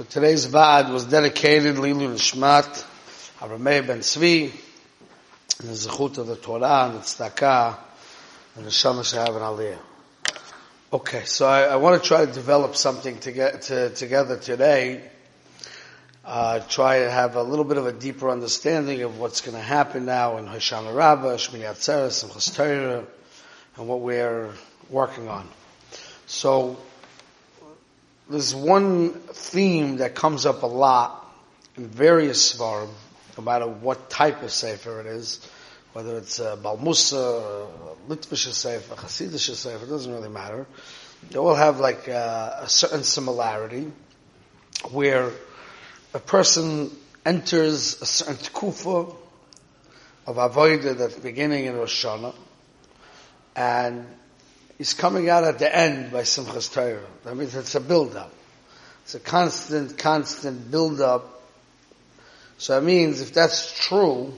So today's Vad was dedicated Lilu Nishmat, Arameh Ben Tzvi, and the Zechut of the Torah, and the Tzedakah, and the Shamash Shahav and Aliyah. Okay, so I, I, want to try to develop something to get to, together today. Uh, try to have a little bit of a deeper understanding of what's going to happen now in Hoshana Rabbah, Shmini Atzeres, and Chas and what we're working on. So, there's one theme that comes up a lot in various svarim, no matter what type of sefer it is, whether it's a Balmusa, Litvish sefer, Hasidish sefer, it doesn't really matter. They all have like a, a certain similarity where a person enters a certain kufa of avodah that's beginning in Rosh Hashanah, and He's coming out at the end by Simchas Torah. That means it's a build-up. It's a constant, constant build-up. So that means if that's true,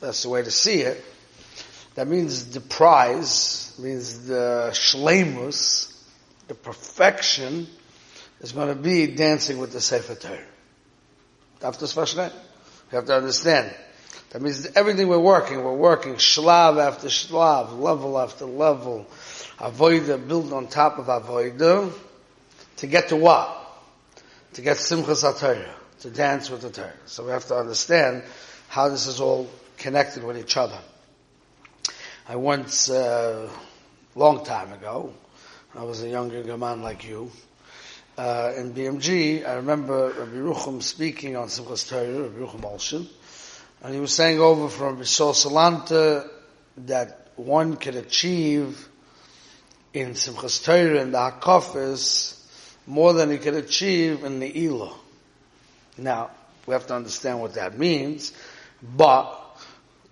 that's the way to see it, that means the prize, means the shlemus, the perfection, is going to be dancing with the Sefer Torah. After Svashnet. You have to understand. That means everything we're working, we're working shlav after shlav, level after level, avoida build on top of avoida to get to what? To get simchas atayah, to dance with the Torah. So we have to understand how this is all connected with each other. I once, uh, long time ago, I was a younger man like you, uh, in BMG, I remember Rabbi Rucham speaking on Simchas Torah, Rabbi Rucham Olshin, and he was saying over from Bishol Salanta that one could achieve in Simchas Torah and the Hakafis more than he could achieve in the Elah. Now, we have to understand what that means, but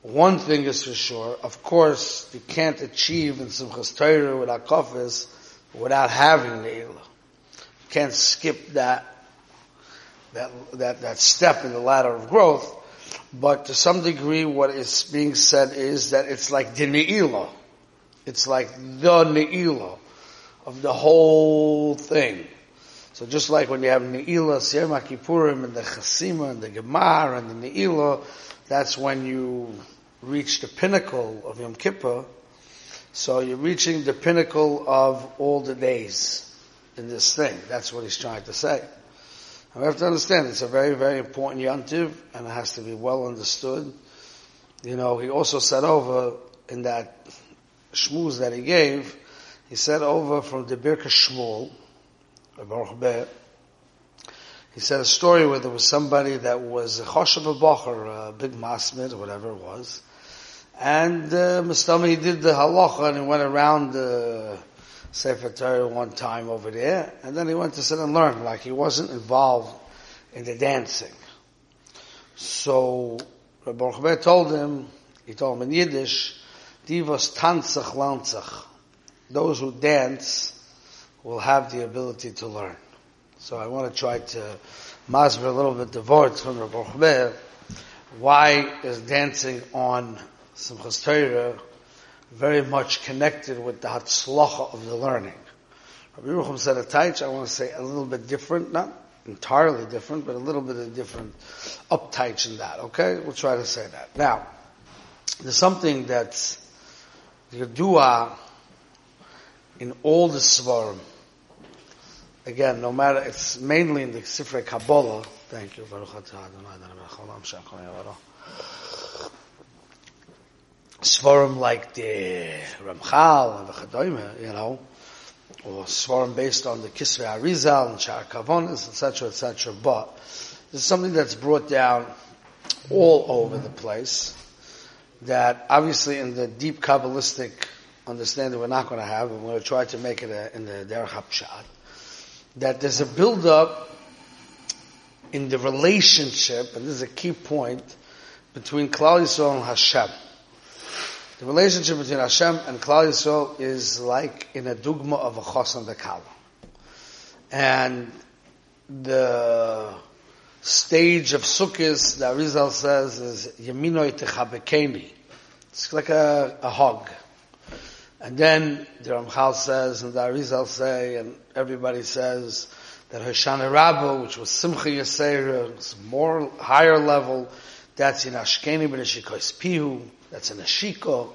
one thing is for sure, of course, you can't achieve in Simchas Torah with Hakafis without having the Elah. You can't skip that, that, that, that step in the ladder of growth, but to some degree what is being said is that it's like the Ne'ilah it's like the Ne'ilah of the whole thing. So just like when you have Ne'ilah, Siyam Kippurim, and the Chasima, and the Gemar, and the Ne'ilah, that's when you reach the pinnacle of Yom Kippur. So you're reaching the pinnacle of all the days in this thing. That's what he's trying to say. And we have to understand it's a very, very important yantiv, and it has to be well understood. You know, he also said over in that shmuz that he gave, he said over from the Birka Shmuel, he said a story where there was somebody that was a choshev a a big masmid, or whatever it was, and uh, Mustama, he did the halacha and he went around the Sefer Torah one time over there, and then he went to sit and learn, like he wasn't involved in the dancing. So, Rabbi told him, he told him in Yiddish, Divas tanzach lanzach. Those who dance will have the ability to learn. So I want to try to masber a little bit the words from Rabbi Chber. Why is dancing on Simchas Torah very much connected with the hatzlacha of the learning? Rabbi Rucham said a taich, I want to say a little bit different, not entirely different, but a little bit of different uptights in that, okay? We'll try to say that. Now, there's something that's the dua in all the svarim. Again, no matter, it's mainly in the Sifrei Kabbalah. Thank you. Svarim like the Ramchal and the Chadoime, you know, or Svarim based on the Kisvei Arizal and Shar Kavonis, etc., etc. But this is something that's brought down all over the place that obviously in the deep Kabbalistic understanding we're not going to have, and we're going to try to make it a, in the Derech HaPshat, that there's a build-up in the relationship, and this is a key point, between Klal Yisrael and Hashem. The relationship between Hashem and Klal Yisrael is like in a dogma of a chosan dekala. And the stage of Sukkot, the Arizal says, is Yeminoi Techabekeni. It's like a, a hug. And then the Ramchal says, and the Arizal say, and everybody says, That Hoshana Rabbah, which was Simcha Yisera, more higher level, that's in Ashkeni B'Neshikois Pihu, that's in Ashiko.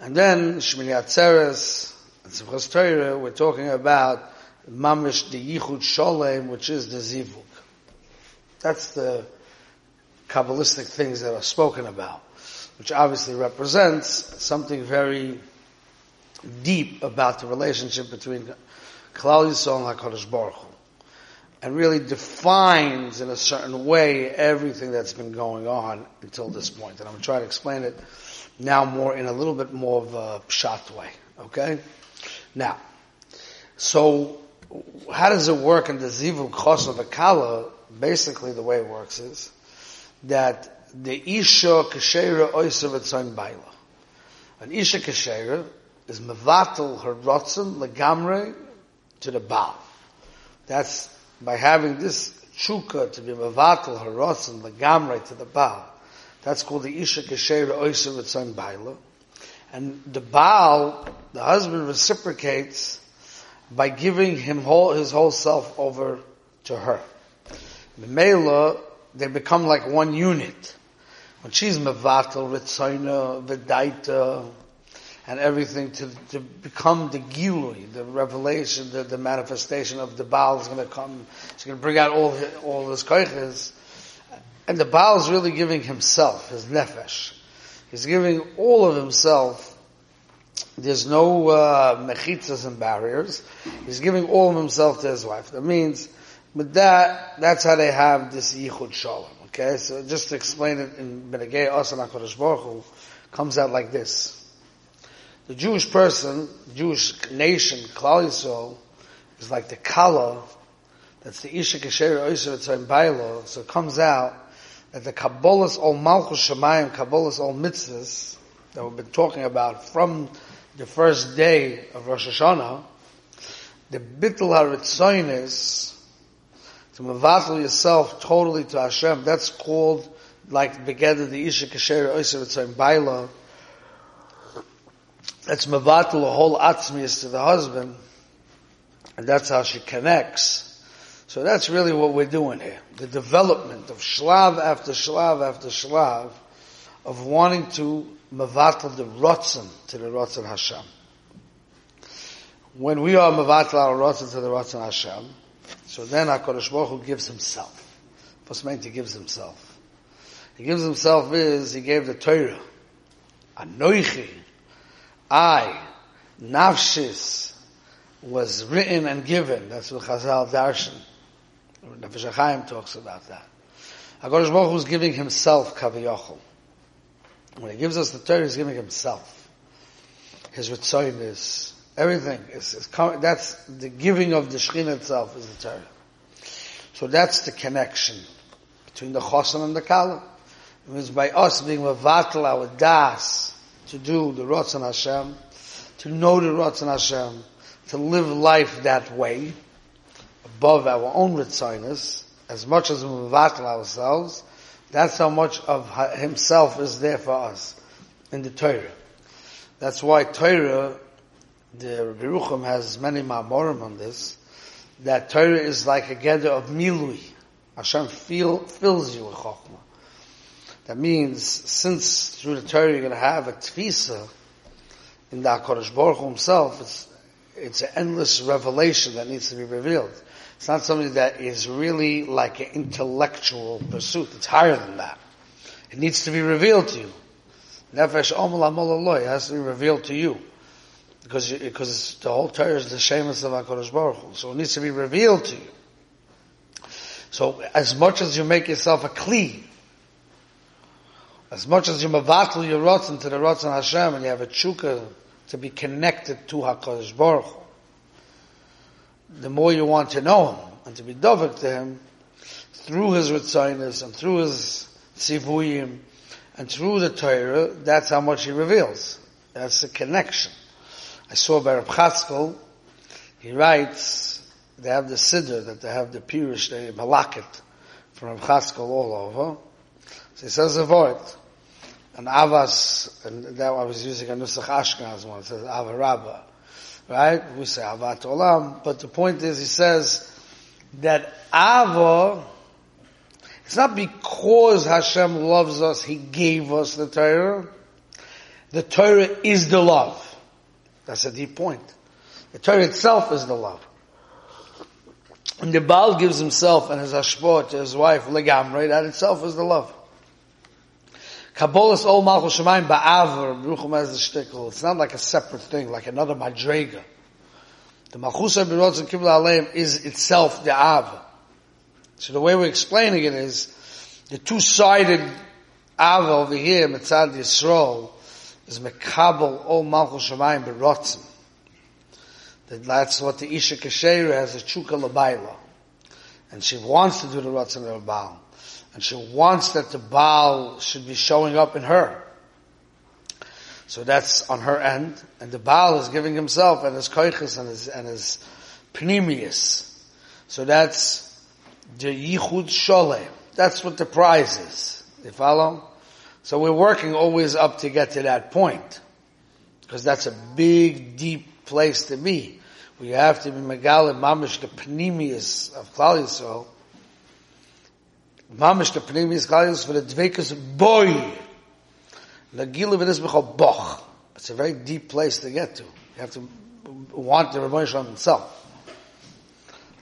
And then Shmini Atzeres, and Simchas Torah, we're talking about Mamish the Yichud Sholem, which is the Zivuk. That's the Kabbalistic things that are spoken about, which obviously represents something very deep about the relationship between Klal Yisrael and HaKadosh Baruch Hu. And really defines in a certain way everything that's been going on until this point. And I'm going to try to explain it now more in a little bit more of a pshat way. Okay? Now, so how does it work in the Zivu Chos of Akala? Basically the way it works is that the Isha Keshera Oysa V'tzayin Baila. An Isha Keshera is mevatel her rotzen legamre to the Baal. That's by having this chuka to be mevatel her rotzen legamre to the Baal. That's called the Isha Kesher Oysa Ritzayin Baila. And the Baal, the husband reciprocates by giving him whole, his whole self over to her. Mela, they become like one unit. When she's mevatel, ritzayna, vidaita, and everything to, to become the gilui, the revelation, the, the manifestation of the Baal is going to come. She's going to bring out all his, all his koiches. And the Baal is really giving himself, his nefesh. He's giving all of himself. There's no uh, mechitzas and barriers. He's giving all of himself to his wife. That means, with that, that's how they have this yichud shalom. Okay, so just to explain it in Benegay Asan HaKadosh Baruch Hu, comes out like this. The Jewish person, Jewish nation, Klal Yisrael, is like the kala, that's the Isha Kesher Oyser Tzayim Bailo, so it comes out that the Kabbalah's all Malchus Shemayim, Kabbalah's all mitzvahs, that we've been talking about from the first day of Rosh Hashanah, the Bittul HaRitzoin is, to mevatel yourself totally to Hashem. That's called like begeder the isha kasher oiser v'tzoyim baila. That's mevatel a whole atzmius to the husband, and that's how she connects. So that's really what we're doing here. The development of shlav after shlav after shlav of wanting to mevatel the rotzen to the rotzen Hashem. When we are mevatel our rotzen to the rotzen Hashem, so then HaKadosh Baruch Hu gives himself. First meant he gives himself. He gives himself is, he gave the Torah. Anoichi, I, Nafshis, was written and given. That's what Chazal Darshan. Nefesh HaChaim talks about that. HaKadosh Baruch Hu is giving himself Kaviyachol. When he gives us the Torah, he's giving himself. His Ritzoyin is Everything is, is that's the giving of the Shekhinah itself is the Torah. So that's the connection between the Chosan and the Kala. It means by us being Mavatal, our Das, to do the Ratzon Hashem, to know the Ratzon Hashem, to live life that way, above our own Ritzinus, as much as we Mavatal ourselves, that's how much of Himself is there for us in the Torah. That's why Torah the Beruchim has many ma'amorim on this, that Torah is like a gather of milui. Hashem feel, fills you with chokhmah. That means, since through the Torah you're going to have a tfisa in the HaKadosh Baruch Hu himself, it's, it's an endless revelation that needs to be revealed. It's not something that is really like an intellectual pursuit. It's higher than that. It needs to be revealed to you. Nefesh Omel It has to be revealed to you because because the whole Torah is the Shemus of Hakadosh Baruch Hu, so it needs to be revealed to you. So as much as you make yourself a kli, as much as you mavatul your rotzen to the rotzen Hashem, and you have a chukah to be connected to Hakadosh Baruch Hu, the more you want to know Him and to be dovek to Him through His ritzainis and through His sivuyim and through the Torah, that's how much He reveals. That's the connection. I saw by Reb Chatzkel, he writes, they have the Siddur, that they have the Pirush, the Malakit, from Reb Chatzkel all over. So he says a word, an Avas, and that I was using a Nusach Ashkenaz one, it says Ava Rabba. Right? We say Avat Olam, but the point is, he says, that Ava, it's not because Hashem loves us, He gave us the Torah. The Torah is the love. That's a deep point. The Torah itself is the love. And the Baal gives himself and his ashpot to his wife, Legamre, that itself is the love. Kabbalah's all Malchus Shemayim Ba'avar, Beruchim has the shtickle. It's not like a separate thing, like another Madrega. The Malchus HaBirotz and Kibbutz Aleim is itself the Av. So the way we're explaining it is, the two-sided Av over here, Mitzad Yisrael, is Mekabel all Malchus Shemayim Berotzen. That's what the Isha Kasher has, a Chuka Labaila. And she wants to do the Ratzon of Baal. And she wants that the Baal should be showing up in her. So that's on her end. And the Baal is giving himself and his koiches and his, and his pneumius. So that's the Yichud Shole. That's what the prize is. You follow? So we're working always up to get to that point. Because that's a big, deep place to be. We have to be Megalim Mamish the Pneumius of Klal. Mamish the Pneumius Klal for the Dvekas Boy. Nagila V'nis B'chol Boch. It's a very deep place to get to. You have to want the Ribbono Shel Olam himself.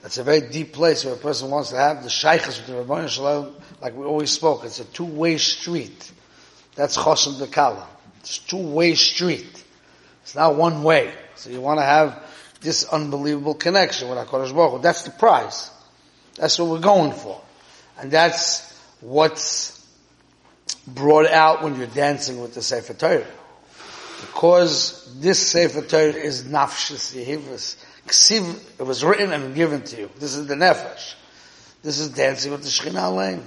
That's a very deep place where a person wants to have the shaykhs with the Ribbono Shel Olam, like we always spoke. It's a two-way street. That's Chosim Dekala. It's two-way street. It's not one way. So you want to have this unbelievable connection with HaKadosh Baruch Hu. That's the prize. That's what we're going for. And that's what's brought out when you're dancing with the Sefer Torah. Because this Sefer Torah is nafshis yehivas. It was written and given to you. This is the nefesh. This is dancing with the Shekhinah Lane.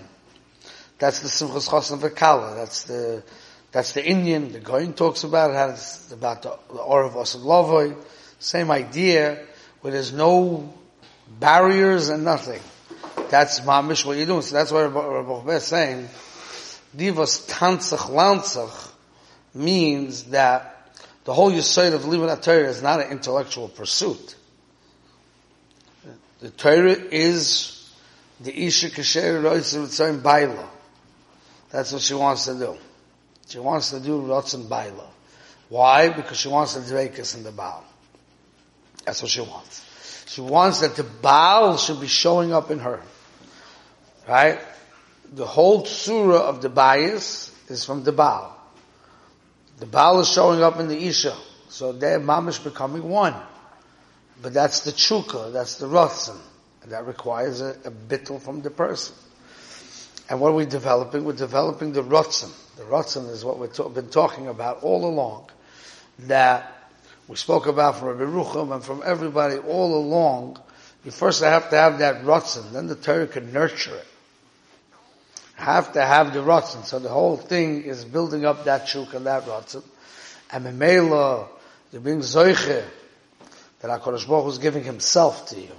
That's the Simchas Chosn Vekala. That's the, that's the Indian. The Goyin talks about it. It's about the, the Or of Osad Lovoy. Same idea, where there's no barriers and nothing. That's mamish what you're doing. So that's why Rabbi is saying, divas tanzach lanzach means that the whole Yisrael of Living Torah is not an intellectual pursuit. The Torah is the Isha Kasher Roitzim Baila. That's what she wants to do. She wants to do Rotzen Baila. Why? Because she wants the Dveikus in the Baal. That's what she wants. She wants that the Baal should be showing up in her. Right? The whole surah of the bias is from the Baal. The Baal is showing up in the Isha. So they're mamish becoming one. But that's the chukah, that's the ratzon. And that requires a, a bittel from the person. And what are we developing? We're developing the ratzon. The ratzon is what we've ta- been talking about all along. That we spoke about from Rabbi Rucham and from everybody all along, you first have to have that rotzen, then the Torah can nurture it. Have to have the rotzen. So the whole thing is building up that shuk and that rotzen. And Memela, you're being zoiche, that HaKadosh Baruch Hu is giving himself to you.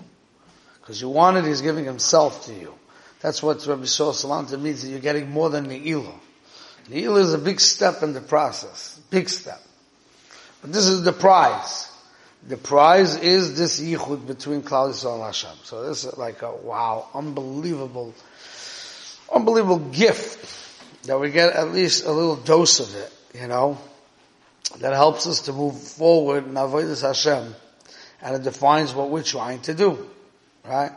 Because you want it, he's giving himself to you. That's what Rabbi Shol Salanta means, that you're getting more than Ne'ilah. Ne'ilah is a big step in the process. Big step. But this is the prize. The prize is this yichud between Klal Yisrael and Hashem. So this is like a wow, unbelievable, unbelievable gift that we get at least a little dose of it, you know, that helps us to move forward in Avodah Hashem, and it defines what we're trying to do, right?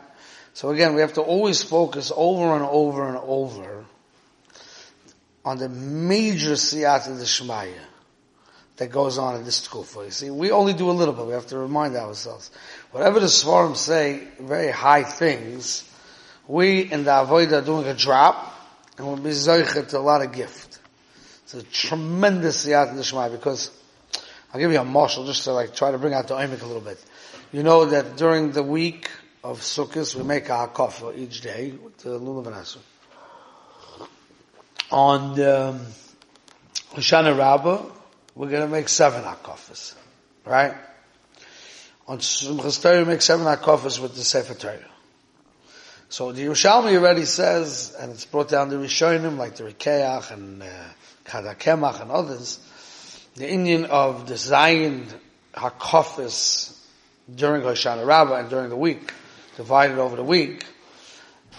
So again, we have to always focus over and over and over on the major siyata Shemaya that goes on in this kufa. You see, we only do a little bit. We have to remind ourselves. Whatever the Svarim say, very high things, we in the Avodah are doing a drop, and we'll be zeichet to a lot of gift. It's a tremendous siyata Shema, because I'll give you a marshal just to like try to bring out the oimik a little bit. You know that during the week of Sukkot, we make our hakafa each day with the lulav and On the um, Hoshana Rabbah, we're going to make seven akafas, right? On Simchas Torah, we make seven akafas with the Sefer Torah. So the Yerushalmi already says, and it's brought down the Rishonim, like the Rokeach and uh, Kad HaKemach and others, the Indian of the Zion Hakafis during Hoshana Rabbah and during the week divided over the week,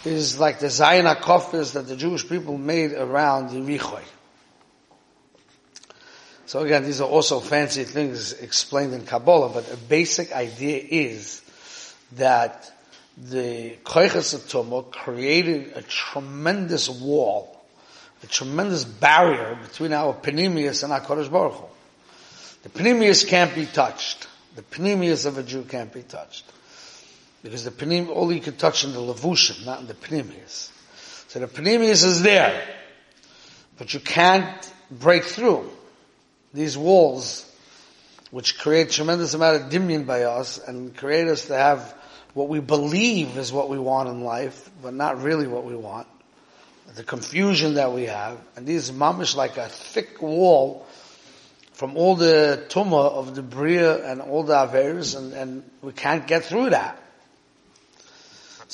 is like the Zion HaKofis that the Jewish people made around Yerichoi. So again, these are also fancy things explained in Kabbalah, but a basic idea is that the Koiches Tumah created a tremendous wall, a tremendous barrier between our Panemius and our Kodesh Baruch Hu. The Panemius can't be touched. The Panemius of a Jew can't be touched. Because the Panim, all you can touch in the Levushim, not in the Panemius. So the Panemius is there, but you can't break through these walls, which create tremendous amount of dimyan by us and create us to have what we believe is what we want in life, but not really what we want. The confusion that we have, and these mamish like a thick wall from all the tumah of the bria and all the averes, and, and we can't get through that.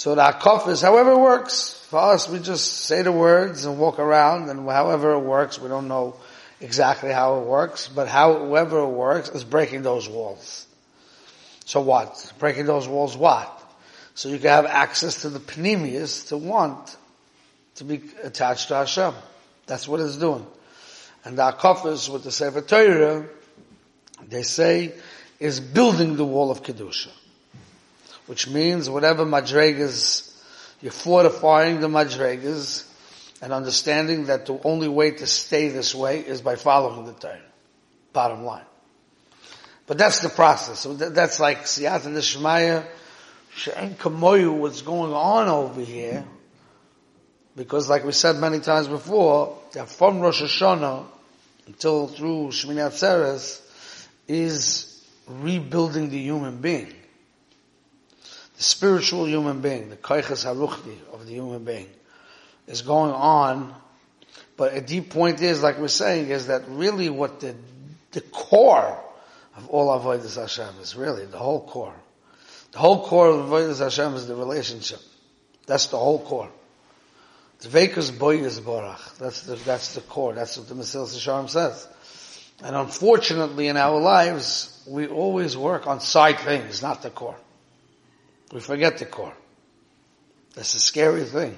So the akaf is however it works. For us, we just say the words and walk around, and however it works, we don't know exactly how it works, but however it works is breaking those walls. So what? Breaking those walls what? So you can have access to the panemius to want to be attached to Hashem. That's what it's doing. And the Akafis with the Sefer Torah, they say, is building the wall of Kedusha. Which means whatever madregas, you're fortifying the madregas, and understanding that the only way to stay this way is by following the Torah. Bottom line. But that's the process. That's like Siyat and the Shemaya, She'en Kamoyu, what's going on over here. Because like we said many times before, that from Rosh Hashanah until through Shemini Atzeres is rebuilding the human being. Spiritual human being, the Kaichas Haruchti of the human being is going on. But a deep point is, like we're saying, is that really what the, the core of all avodas Hashem is really the whole core. The whole core of avodas Hashem is the relationship. That's the whole core. The Dveikus boyes borach. That's the, that's the core. That's what the Mesilas Yesharim says. And unfortunately in our lives, we always work on side things, not the core. We forget the core. That's a scary thing.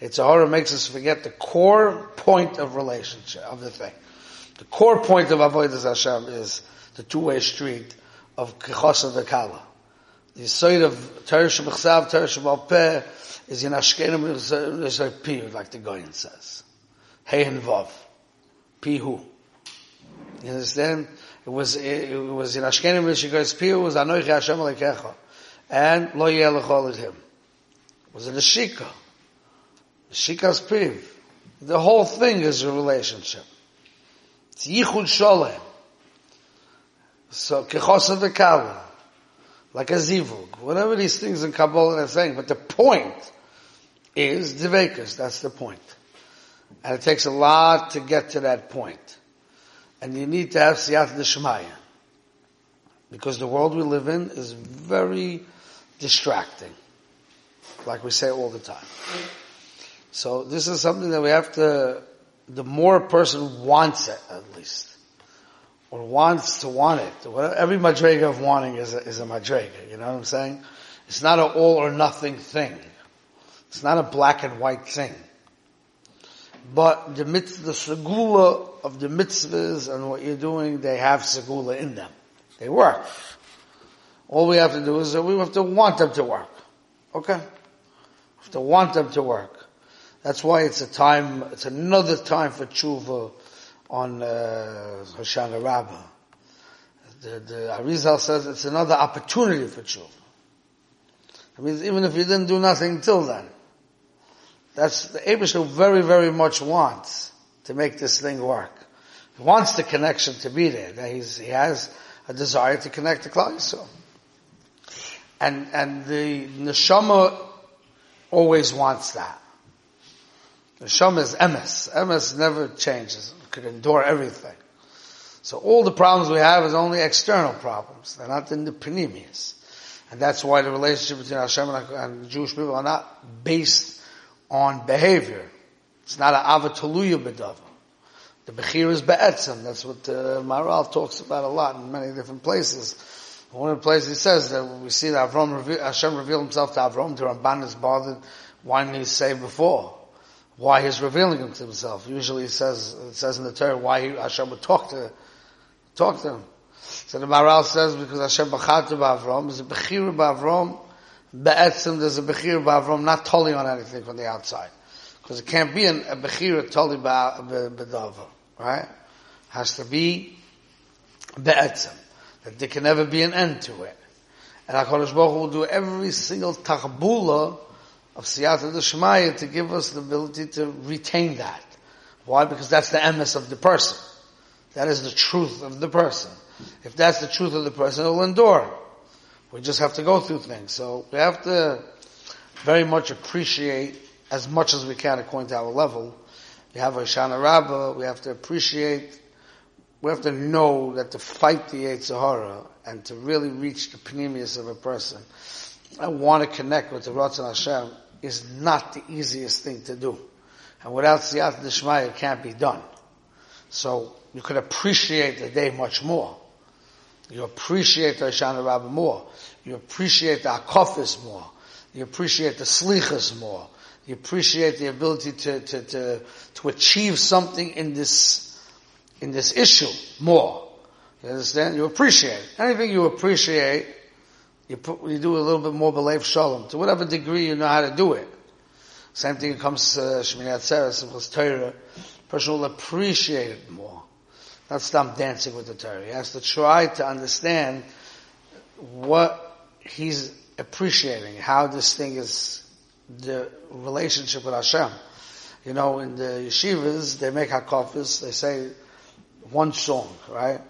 It's horror makes us forget the core point of relationship, of the thing. The core point of Avodah Hashem is the two-way street of Kechos the Kala. The side of Teresh B'chsav, Teresh B'alpeh is in Ashkenim Pihu, like the Goyen says. Hey and Vav. Pihu. You understand? It was, it, was in Ashkenim Rishikoy's it was Anoichi Hashem Alekecha. And Lo Yeh Lechol Him. It was in the Shika. Shikas Priv. The whole thing is a relationship. It's Yichud Sholem. So, Kechosa Vekala. Like a Zivug. Whatever these things in Kabbalah are saying. But the point is Dvekas. That's the point. And it takes a lot to get to that point. And you need to have Siyat Deshmaya. Because the world we live in is very distracting. Like we say all the time. So this is something that we have to, the more a person wants it at least, or wants to want it, every madrega of wanting is a, is a madrega, you know what I'm saying? It's not an all or nothing thing. It's not a black and white thing. But the mitzvah, the segula of the mitzvahs and what you're doing, they have segula in them. They work. All we have to do is that we have to want them to work. Okay? We have to want them to work. That's why it's a time, it's another time for tshuva on uh, Hoshana Rabbah. The, the Arizal says it's another opportunity for tshuva. I mean, even if you didn't do nothing till then. That's, the Abishah very, very much wants to make this thing work. He wants the connection to be there. That he's, he has a desire to connect to Klal. And, and the neshama always wants that. Shom is emes. Emes never changes. It could endure everything. So all the problems we have is only external problems. They're not in the panemius. And that's why the relationship between Hashem and the Jewish people are not based on behavior. It's not an avataluya bedava. The bechir is be'etzem. That's what uh, Maharal talks about a lot in many different places. One of the places he says that we see that Avram, Hashem revealed himself to Avram, the Ramban is bothered, why didn't he say before? Why he's revealing him to himself. Usually he says, it says in the Torah why he, Hashem would talk to, talk to him. So the Maharal says because Hashem b'chatu b'Avram, there's a bechira b'Avram, be'etzim there's a bechira b'Avram, not totally on anything from the outside. Because it can't be an, a bechira totally b'Dava, right? Has to be be'etzim. That there can never be an end to it. And HaKadosh Baruch Hu will do every single tachbula of Siyata Shemaya to give us the ability to retain that. Why? Because that's the emes of the person. That is the truth of the person. If that's the truth of the person, it'll endure. We just have to go through things. So we have to very much appreciate as much as we can according to our level. We have Hoshana Rabbah, we have to appreciate, we have to know that to fight the Yetzer Hara and to really reach the pneumius of a person, I want to connect with the Ratzon Hashem is not the easiest thing to do. And without Siyat Dishmaya, it can't be done. So you can appreciate the day much more. You appreciate the Hoshana Rabbah more. You appreciate the Akofis more. You appreciate the Slichas more. You appreciate the ability to, to, to, to achieve something in this, in this issue more. You understand? You appreciate. Anything you appreciate, you put, you do a little bit more belief shalom. To whatever degree you know how to do it. Same thing comes to uh, Shmini Atzeres, Simchas Torah. Person will appreciate it more. Not stop dancing with the Torah. He has to try to understand what he's appreciating, how this thing is the relationship with Hashem. You know, in the yeshivas, they make hakafis, they say one song, right?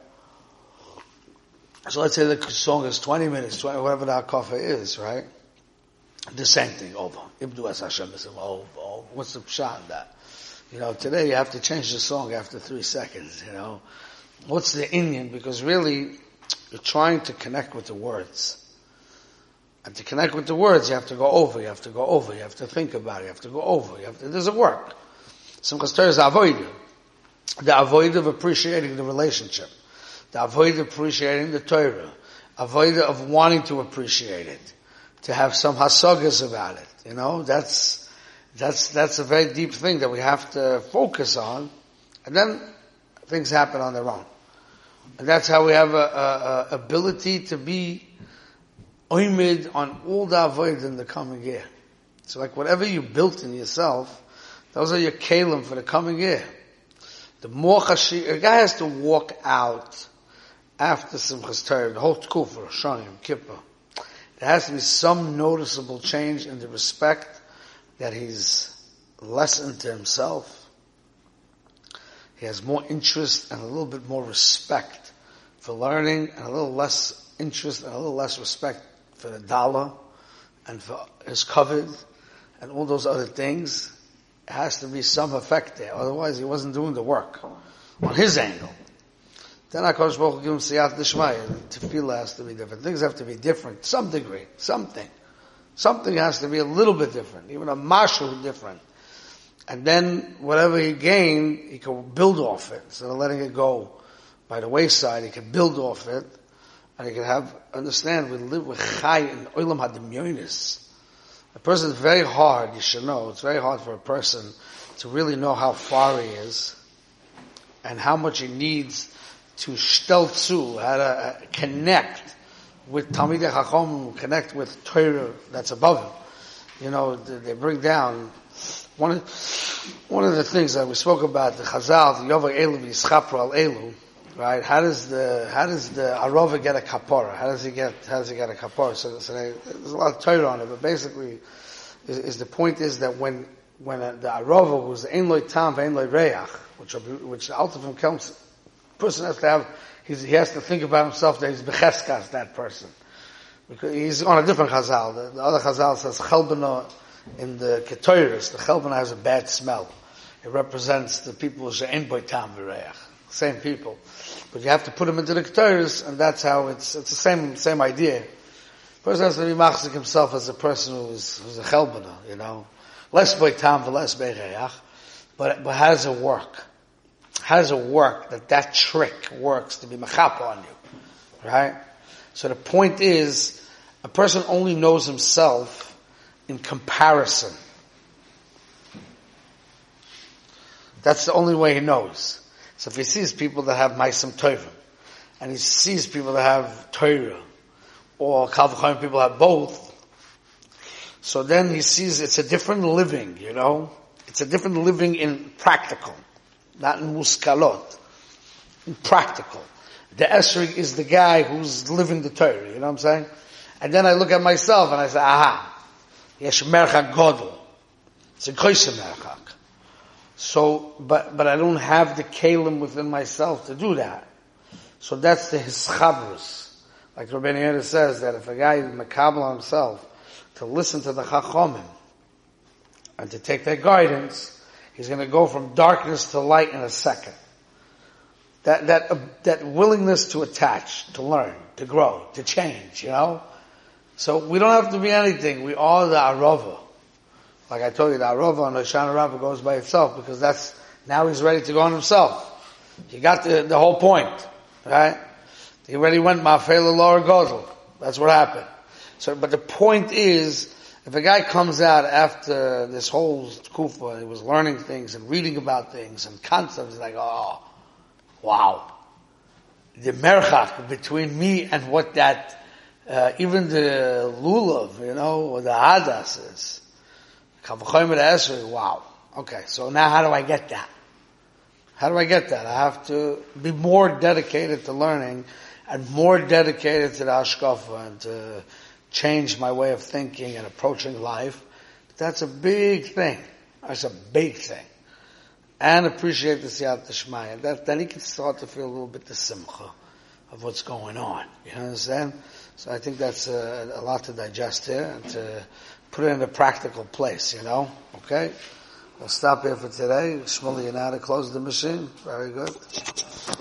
So let's say the song is 20 minutes, 20, whatever the hakafa is, right? The same thing over. Ibdu as Hashem is what's the pshat in that? You know, today you have to change the song after three seconds, you know. What's the Indian? Because really, you're trying to connect with the words. And to connect with the words, you have to go over, you have to go over, you have to think about it, you have to go over, you have to, there's a work. Simchas Torah is avoid The avoid of appreciating the relationship. The avoid of appreciating the Torah. Avoid of wanting to appreciate it. To have some hasagas about it. You know, that's, that's, that's a very deep thing that we have to focus on. And then things happen on their own. And that's how we have a, a, a ability to be oimid on all the avoid in the coming year. So like whatever you built in yourself, those are your kalim for the coming year. The more a guy has to walk out after Simchas Torah, the whole Tkufa, Shani, Kippur. There has to be some noticeable change in the respect that he's lessened to himself. He has more interest and a little bit more respect for learning and a little less interest and a little less respect for the dollar and for his covet and all those other things. Has to be some effect there. Otherwise he wasn't doing the work on his angle. Then HaKadosh Baruch Hu give him siyat d'shmaya. Tefillah has to be different. Things have to be different. Some degree. Something. Something has to be a little bit different, even a marshal different. And then whatever he gained, he can build off it. Instead of letting it go by the wayside, he can build off it. And he can have, understand, we live with chai and oilam hadimyonis. A person is very hard, you should know, it's very hard for a person to really know how far he is and how much he needs to stelzu, how to uh, connect with Talmidei Chacham connect with Torah that's above him. You know, they bring down one of, one of the things that we spoke about the Chazal, the Yovar Elu Yischapra Elu, right? How does the how does the Arova get a kapora? How does he get how does he get a kapora? So, so they, there's a lot of Torah on it, but basically, is, is the point is that when when a, the Arova was Ein Loy Tam Ein Loy Reach, which which the ultimate comes, person has to have he has to think about himself that he's becheskas, that person. Because he's on a different chazal. The, the other chazal says chelbana in the ketoiris, the chelbana has a bad smell. It represents the people she'en boitam v'reach. Same people. But you have to put them into the ketoiris, and that's how it's, it's the same, same idea. Person has to be machzik himself as a person who's, who's a chelbana, you know. Less boitam less bereach. But, but how does it work? How does it work that that trick works to be machapa on you? Right? So the point is, a person only knows himself in comparison. That's the only way he knows. So if he sees people that have Maisim Tovim, and he sees people that have Torah, or Kalvachayim people have both, so then he sees it's a different living, you know? It's a different living in practical, not in muskalot, in practical. The Esrig is the guy who's living the Torah, you know what I'm saying? And then I look at myself and I say, aha, yesh merchak godel. It's a koisem merchak. So, but, but I don't have the kalim within myself to do that. So that's the hischabrus. Like Rabbi Yehuda says that if a guy is makabel himself to listen to the chachomim and to take their guidance, he's going to go from darkness to light in a second. That, that, uh, that willingness to attach, to learn, to grow, to change, you know? So we don't have to be anything. We are the arava. Like I told you, the arava on the Shana Rabbah goes by itself because that's, now he's ready to go on himself. He got the, the whole point, right? He already went Ma'afela Laura Gozel. That's what happened. So, but the point is, if a guy comes out after this whole kufa, he was learning things and reading about things and concepts, like, oh, Wow. The merchak between me and what that, uh, even the lulav, you know, or the hadas is. Wow. Okay, so now how do I get that? How do I get that? I have to be more dedicated to learning and more dedicated to the ashkafa and to change my way of thinking and approaching life. That's a big thing. That's a big thing and appreciate the Siyat Shmaya. That, then he can start to feel a little bit the simcha of what's going on. You understand? So I think that's a, a lot to digest here and to put it in a practical place, you know? Okay? We'll stop here for today. Shmuley and to close the machine. Very good.